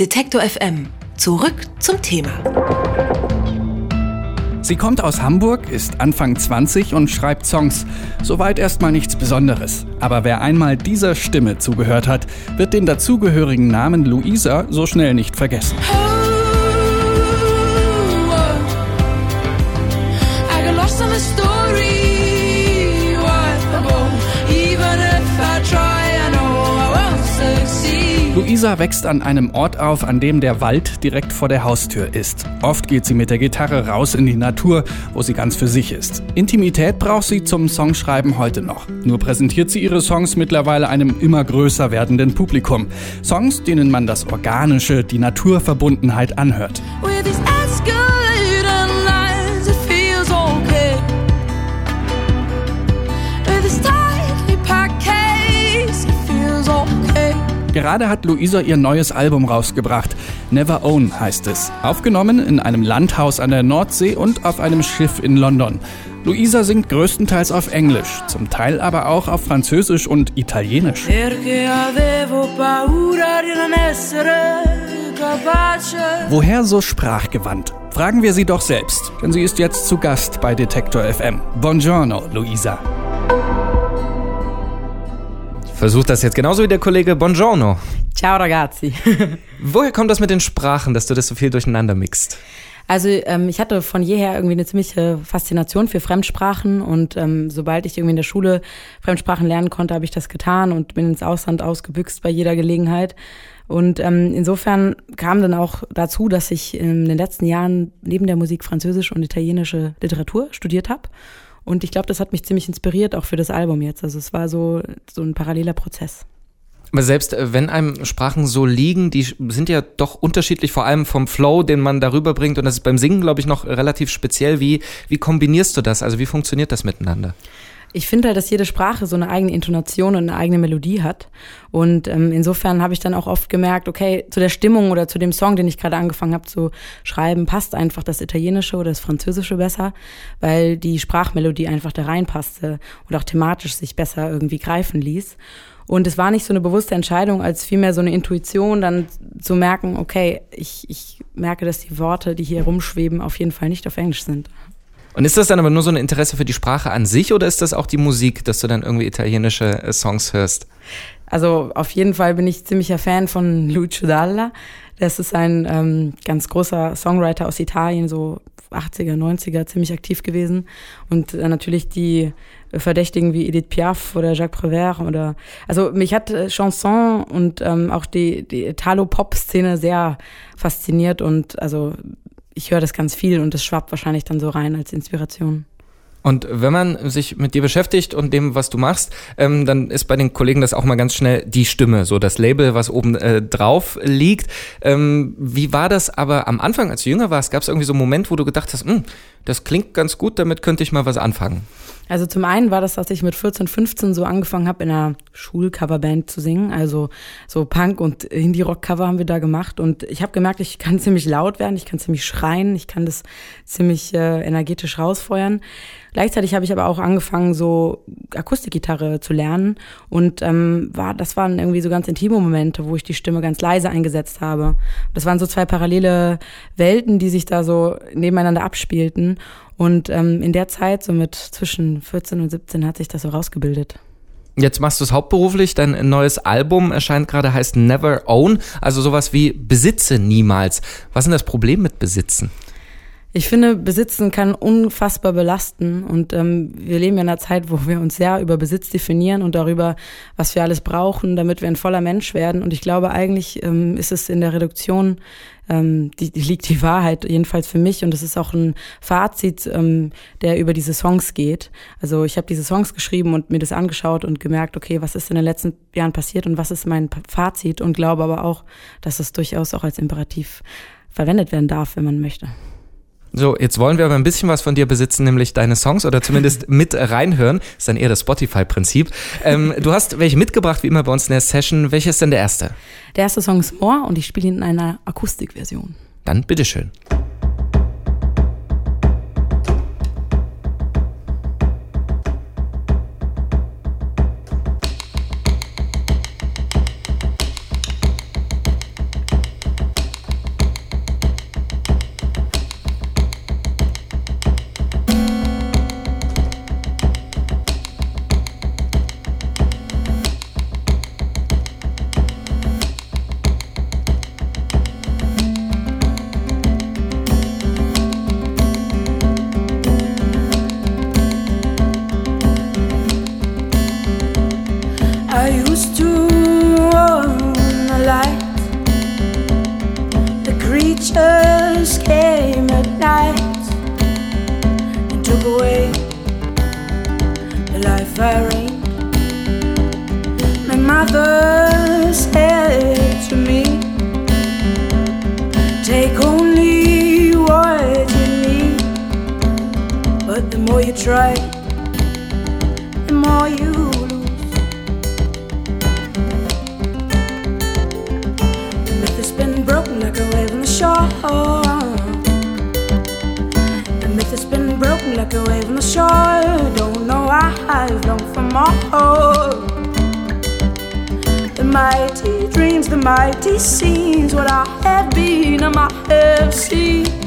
Detektor FM. Zurück zum Thema. Sie kommt aus Hamburg, ist Anfang 20 und schreibt Songs. Soweit erstmal nichts Besonderes. Aber wer einmal dieser Stimme zugehört hat, wird den dazugehörigen Namen Luisa so schnell nicht vergessen. Luisa wächst an einem Ort auf, an dem der Wald direkt vor der Haustür ist. Oft geht sie mit der Gitarre raus in die Natur, wo sie ganz für sich ist. Intimität braucht sie zum Songschreiben heute noch. Nur präsentiert sie ihre Songs mittlerweile einem immer größer werdenden Publikum. Songs, denen man das Organische, die Naturverbundenheit anhört. Gerade hat Luisa ihr neues Album rausgebracht. Never Own heißt es. Aufgenommen in einem Landhaus an der Nordsee und auf einem Schiff in London. Luisa singt größtenteils auf Englisch, zum Teil aber auch auf Französisch und Italienisch. Woher so sprachgewandt? Fragen wir sie doch selbst, denn sie ist jetzt zu Gast bei Detektor FM. Buongiorno, Luisa. Versucht das jetzt genauso wie der Kollege Buongiorno. Ciao ragazzi. Woher kommt das mit den Sprachen, dass du das so viel durcheinander mixt? Also ähm, ich hatte von jeher irgendwie eine ziemliche Faszination für Fremdsprachen und ähm, sobald ich irgendwie in der Schule Fremdsprachen lernen konnte, habe ich das getan und bin ins Ausland ausgebüxt bei jeder Gelegenheit. Und ähm, insofern kam dann auch dazu, dass ich in den letzten Jahren neben der Musik französische und italienische Literatur studiert habe und ich glaube, das hat mich ziemlich inspiriert, auch für das Album jetzt. Also es war so, so ein paralleler Prozess. Aber selbst äh, wenn einem Sprachen so liegen, die sind ja doch unterschiedlich, vor allem vom Flow, den man darüber bringt. Und das ist beim Singen, glaube ich, noch relativ speziell. Wie, wie kombinierst du das? Also wie funktioniert das miteinander? Ich finde halt, dass jede Sprache so eine eigene Intonation und eine eigene Melodie hat. Und ähm, insofern habe ich dann auch oft gemerkt, okay, zu der Stimmung oder zu dem Song, den ich gerade angefangen habe zu schreiben, passt einfach das Italienische oder das Französische besser, weil die Sprachmelodie einfach da reinpasste und auch thematisch sich besser irgendwie greifen ließ. Und es war nicht so eine bewusste Entscheidung, als vielmehr so eine Intuition, dann zu merken, okay, ich, ich merke, dass die Worte, die hier rumschweben, auf jeden Fall nicht auf Englisch sind. Und ist das dann aber nur so ein Interesse für die Sprache an sich oder ist das auch die Musik, dass du dann irgendwie italienische äh, Songs hörst? Also auf jeden Fall bin ich ziemlicher Fan von Lucio Dalla. Das ist ein ähm, ganz großer Songwriter aus Italien, so 80er, 90er, ziemlich aktiv gewesen. Und äh, natürlich die Verdächtigen wie Edith Piaf oder Jacques Prévert oder also mich hat äh, Chanson und ähm, auch die, die Italo-Pop-Szene sehr fasziniert und also ich höre das ganz viel und das schwappt wahrscheinlich dann so rein als Inspiration. Und wenn man sich mit dir beschäftigt und dem, was du machst, ähm, dann ist bei den Kollegen das auch mal ganz schnell die Stimme, so das Label, was oben äh, drauf liegt. Ähm, wie war das aber am Anfang, als du jünger warst? Gab es irgendwie so einen Moment, wo du gedacht hast, hm, das klingt ganz gut, damit könnte ich mal was anfangen? Also zum einen war das, dass ich mit 14, 15 so angefangen habe, in einer Schulcoverband zu singen. Also so Punk- und Indie-Rock-Cover haben wir da gemacht. Und ich habe gemerkt, ich kann ziemlich laut werden, ich kann ziemlich schreien, ich kann das ziemlich äh, energetisch rausfeuern. Gleichzeitig habe ich aber auch angefangen, so Akustikgitarre zu lernen. Und ähm, war, das waren irgendwie so ganz intime Momente, wo ich die Stimme ganz leise eingesetzt habe. Das waren so zwei parallele Welten, die sich da so nebeneinander abspielten. Und ähm, in der Zeit, so mit zwischen 14 und 17, hat sich das so rausgebildet. Jetzt machst du es hauptberuflich, dein neues Album erscheint gerade, heißt Never Own, also sowas wie Besitze niemals. Was ist denn das Problem mit Besitzen? Ich finde, Besitzen kann unfassbar belasten und ähm, wir leben ja in einer Zeit, wo wir uns sehr über Besitz definieren und darüber, was wir alles brauchen, damit wir ein voller Mensch werden. Und ich glaube, eigentlich ähm, ist es in der Reduktion, ähm, die, die liegt die Wahrheit, jedenfalls für mich. Und es ist auch ein Fazit, ähm, der über diese Songs geht. Also ich habe diese Songs geschrieben und mir das angeschaut und gemerkt, okay, was ist in den letzten Jahren passiert und was ist mein Fazit und glaube aber auch, dass es durchaus auch als Imperativ verwendet werden darf, wenn man möchte. So, jetzt wollen wir aber ein bisschen was von dir besitzen, nämlich deine Songs oder zumindest mit reinhören. Das ist dann eher das Spotify-Prinzip. Ähm, du hast welche mitgebracht, wie immer bei uns in der Session. Welcher ist denn der erste? Der erste Song ist More und ich spiele ihn in einer Akustikversion. Dann bitteschön. Jesus came at night and took away the life I reigned. My mother said to me, Take only what you need, but the more you try, the. The myth has been broken like a wave on the shore. Don't know why I've longed for more. The mighty dreams, the mighty scenes, what I have been, I might have seen.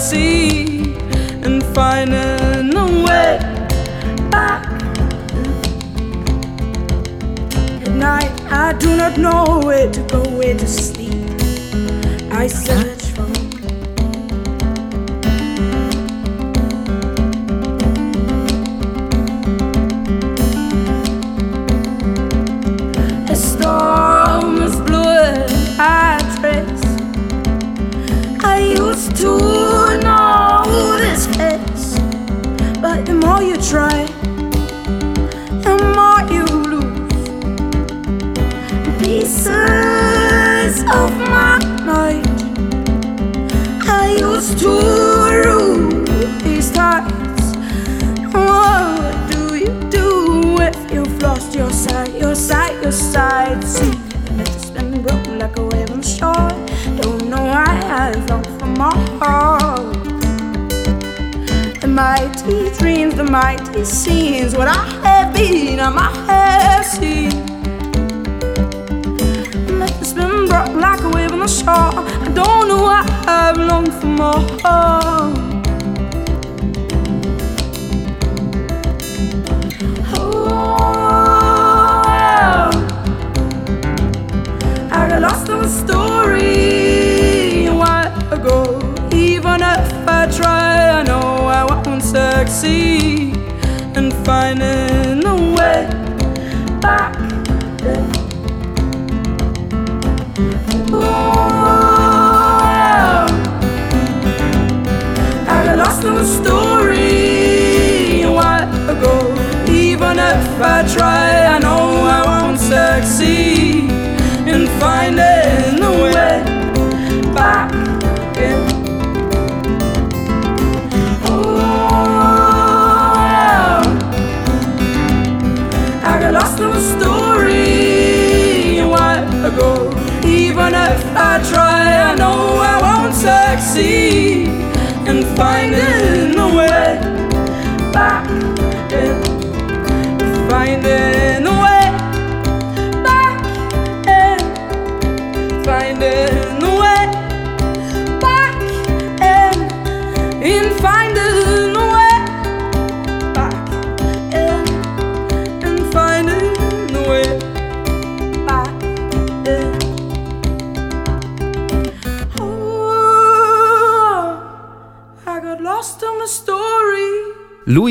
Succeed in finding a way back. At night, I do not know where to go, where to sleep. I search mighty dreams, the mighty scenes, what I have been, I might have seen. Has been broken like a wave on the shore. I don't know why I've longed for more. In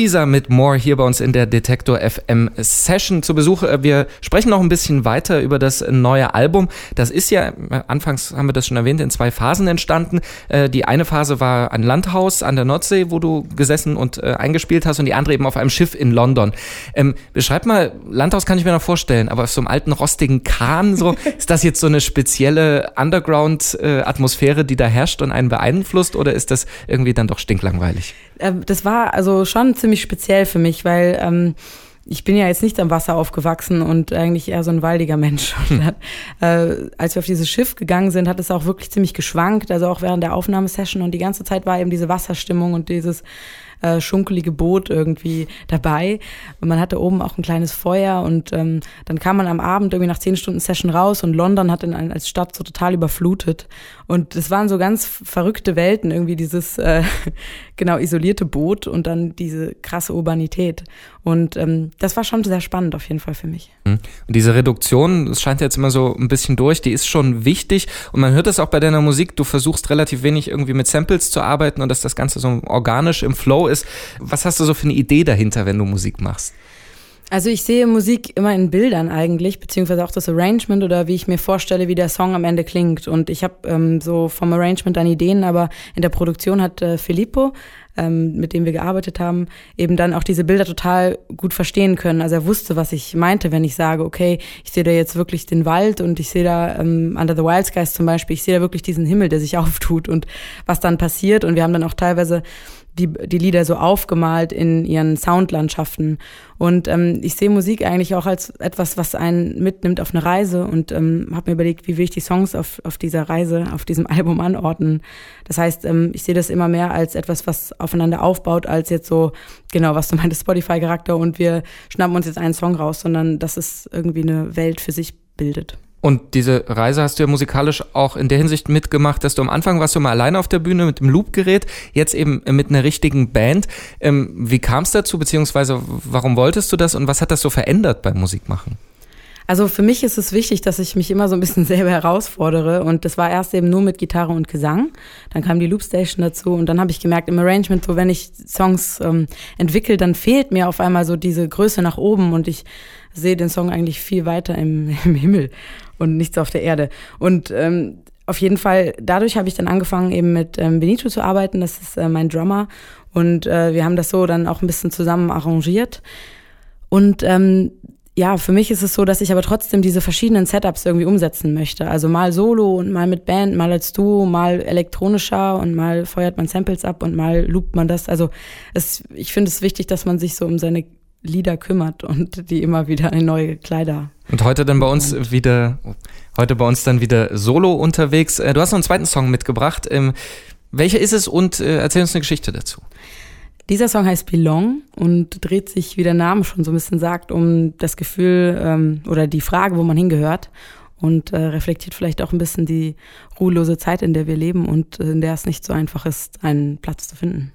Luisa mit More hier bei uns in der Detektor FM Session zu Besuch. Äh, Wir sprechen noch ein bisschen weiter über das neue Album. Das ist ja, äh, anfangs haben wir das schon erwähnt, in zwei Phasen entstanden. Äh, Die eine Phase war ein Landhaus an der Nordsee, wo du gesessen und eingespielt hast und die andere eben auf einem Schiff in London. Ähm, beschreib mal, Landhaus kann ich mir noch vorstellen, aber auf so einem alten rostigen Kahn, so, ist das jetzt so eine spezielle Underground-Atmosphäre, die da herrscht und einen beeinflusst oder ist das irgendwie dann doch stinklangweilig? Ähm, das war also schon ziemlich speziell für mich, weil ähm, ich bin ja jetzt nicht am Wasser aufgewachsen und eigentlich eher so ein waldiger Mensch. Dann, äh, als wir auf dieses Schiff gegangen sind, hat es auch wirklich ziemlich geschwankt, also auch während der Aufnahmesession und die ganze Zeit war eben diese Wasserstimmung und dieses äh, schunkelige Boot irgendwie dabei. Und man hatte oben auch ein kleines Feuer und ähm, dann kam man am Abend irgendwie nach zehn Stunden Session raus und London hat dann als Stadt so total überflutet. Und es waren so ganz verrückte Welten, irgendwie dieses äh, genau isolierte Boot und dann diese krasse Urbanität. Und ähm, das war schon sehr spannend auf jeden Fall für mich. Mhm. Und diese Reduktion, das scheint jetzt immer so ein bisschen durch, die ist schon wichtig. Und man hört das auch bei deiner Musik, du versuchst relativ wenig irgendwie mit Samples zu arbeiten und dass das Ganze so organisch im Flow ist. Was hast du so für eine Idee dahinter, wenn du Musik machst? Also ich sehe Musik immer in Bildern eigentlich, beziehungsweise auch das Arrangement oder wie ich mir vorstelle, wie der Song am Ende klingt. Und ich habe ähm, so vom Arrangement dann Ideen, aber in der Produktion hat äh, Filippo, ähm, mit dem wir gearbeitet haben, eben dann auch diese Bilder total gut verstehen können. Also er wusste, was ich meinte, wenn ich sage, okay, ich sehe da jetzt wirklich den Wald und ich sehe da ähm, Under the Wild Skies zum Beispiel, ich sehe da wirklich diesen Himmel, der sich auftut und was dann passiert. Und wir haben dann auch teilweise die, die Lieder so aufgemalt in ihren Soundlandschaften. Und ähm, ich sehe Musik eigentlich auch als etwas, was einen mitnimmt auf eine Reise und ähm, habe mir überlegt, wie will ich die Songs auf, auf dieser Reise, auf diesem Album anordnen. Das heißt, ähm, ich sehe das immer mehr als etwas, was aufeinander aufbaut, als jetzt so, genau, was du meintest, Spotify-Charakter und wir schnappen uns jetzt einen Song raus, sondern dass es irgendwie eine Welt für sich bildet. Und diese Reise hast du ja musikalisch auch in der Hinsicht mitgemacht, dass du am Anfang warst du mal alleine auf der Bühne mit dem Loopgerät, jetzt eben mit einer richtigen Band. Ähm, wie kam es dazu, beziehungsweise warum wolltest du das und was hat das so verändert beim Musikmachen? Also für mich ist es wichtig, dass ich mich immer so ein bisschen selber herausfordere und das war erst eben nur mit Gitarre und Gesang. Dann kam die Loopstation dazu und dann habe ich gemerkt im Arrangement, so wenn ich Songs ähm, entwickle, dann fehlt mir auf einmal so diese Größe nach oben und ich sehe den Song eigentlich viel weiter im, im Himmel und nichts auf der Erde. Und ähm, auf jeden Fall, dadurch habe ich dann angefangen, eben mit ähm, Benito zu arbeiten. Das ist äh, mein Drummer. Und äh, wir haben das so dann auch ein bisschen zusammen arrangiert. Und ähm, ja, für mich ist es so, dass ich aber trotzdem diese verschiedenen Setups irgendwie umsetzen möchte. Also mal solo und mal mit Band, mal als Duo, mal elektronischer und mal feuert man Samples ab und mal loopt man das. Also es, ich finde es wichtig, dass man sich so um seine Lieder kümmert und die immer wieder in neue Kleider. Und heute dann bei uns wieder, heute bei uns dann wieder solo unterwegs. Äh, du hast noch einen zweiten Song mitgebracht. Ähm, welcher ist es und äh, erzähl uns eine Geschichte dazu. Dieser Song heißt Belong und dreht sich, wie der Name schon so ein bisschen sagt, um das Gefühl ähm, oder die Frage, wo man hingehört und äh, reflektiert vielleicht auch ein bisschen die ruhelose Zeit, in der wir leben und in der es nicht so einfach ist, einen Platz zu finden.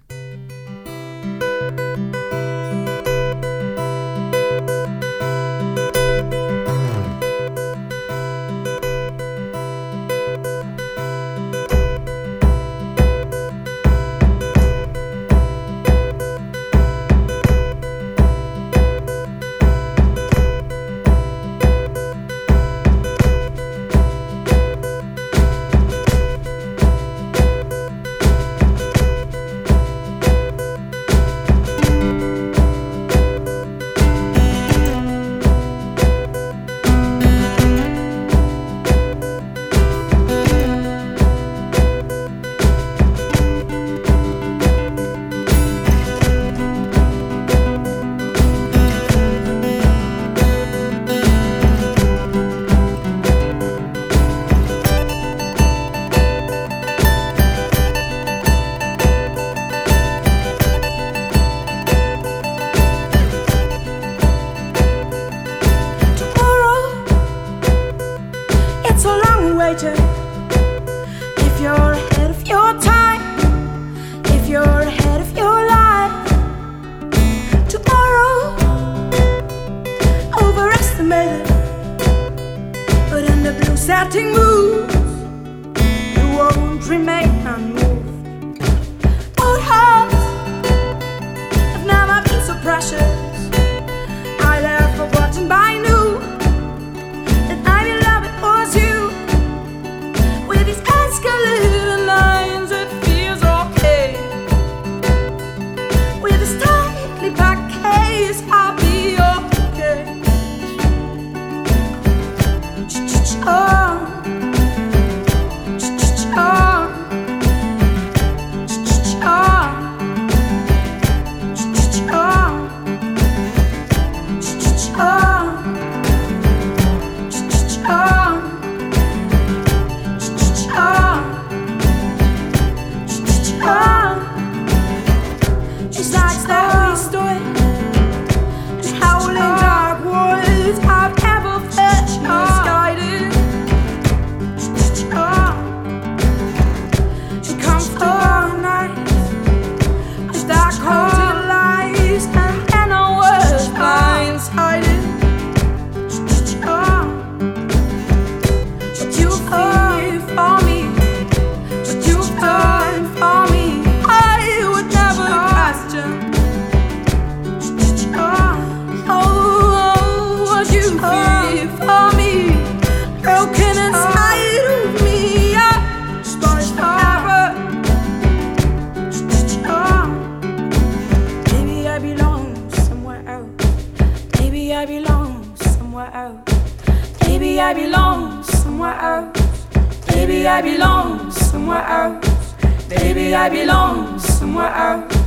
Baby, I belong somewhere else. Baby, I belong somewhere else.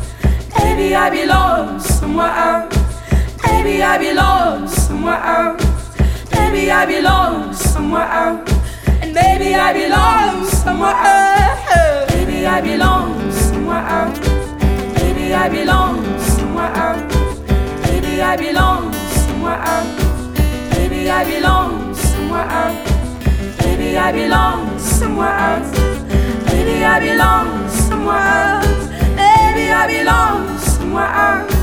Baby, I belong somewhere else. Baby, I belong somewhere else. Baby, I belong somewhere else. And baby, I belong somewhere else. Baby, I belong somewhere else. Baby, I belong somewhere else. Baby, I belong somewhere else. Baby, I belong somewhere else. Baby, I belong somewhere else. Baby, I belong somewhere else. Baby, I belong somewhere else.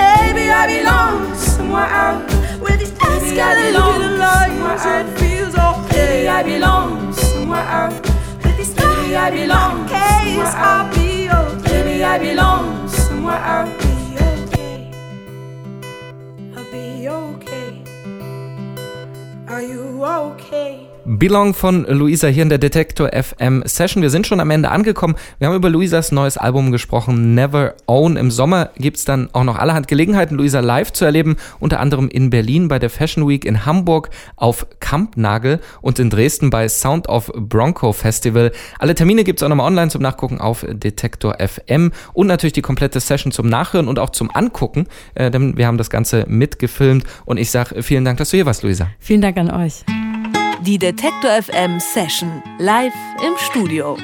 Baby, I belong somewhere else. Where these escalated lines, it feels okay. Baby, I belong somewhere else. With these Baby, I belong somewhere I'll be okay. Baby, I belong somewhere else. Be okay. I'll be okay. Are you okay? Belong von Luisa hier in der Detektor FM Session. Wir sind schon am Ende angekommen. Wir haben über Luisas neues Album gesprochen, Never Own. Im Sommer gibt's dann auch noch allerhand Gelegenheiten, Luisa live zu erleben, unter anderem in Berlin bei der Fashion Week, in Hamburg auf Kampnagel und in Dresden bei Sound of Bronco Festival. Alle Termine gibt's auch nochmal online zum Nachgucken auf Detektor FM und natürlich die komplette Session zum Nachhören und auch zum Angucken, äh, denn wir haben das Ganze mitgefilmt und ich sage vielen Dank, dass du hier warst, Luisa. Vielen Dank an euch. Die Detektor FM Session live im Studio.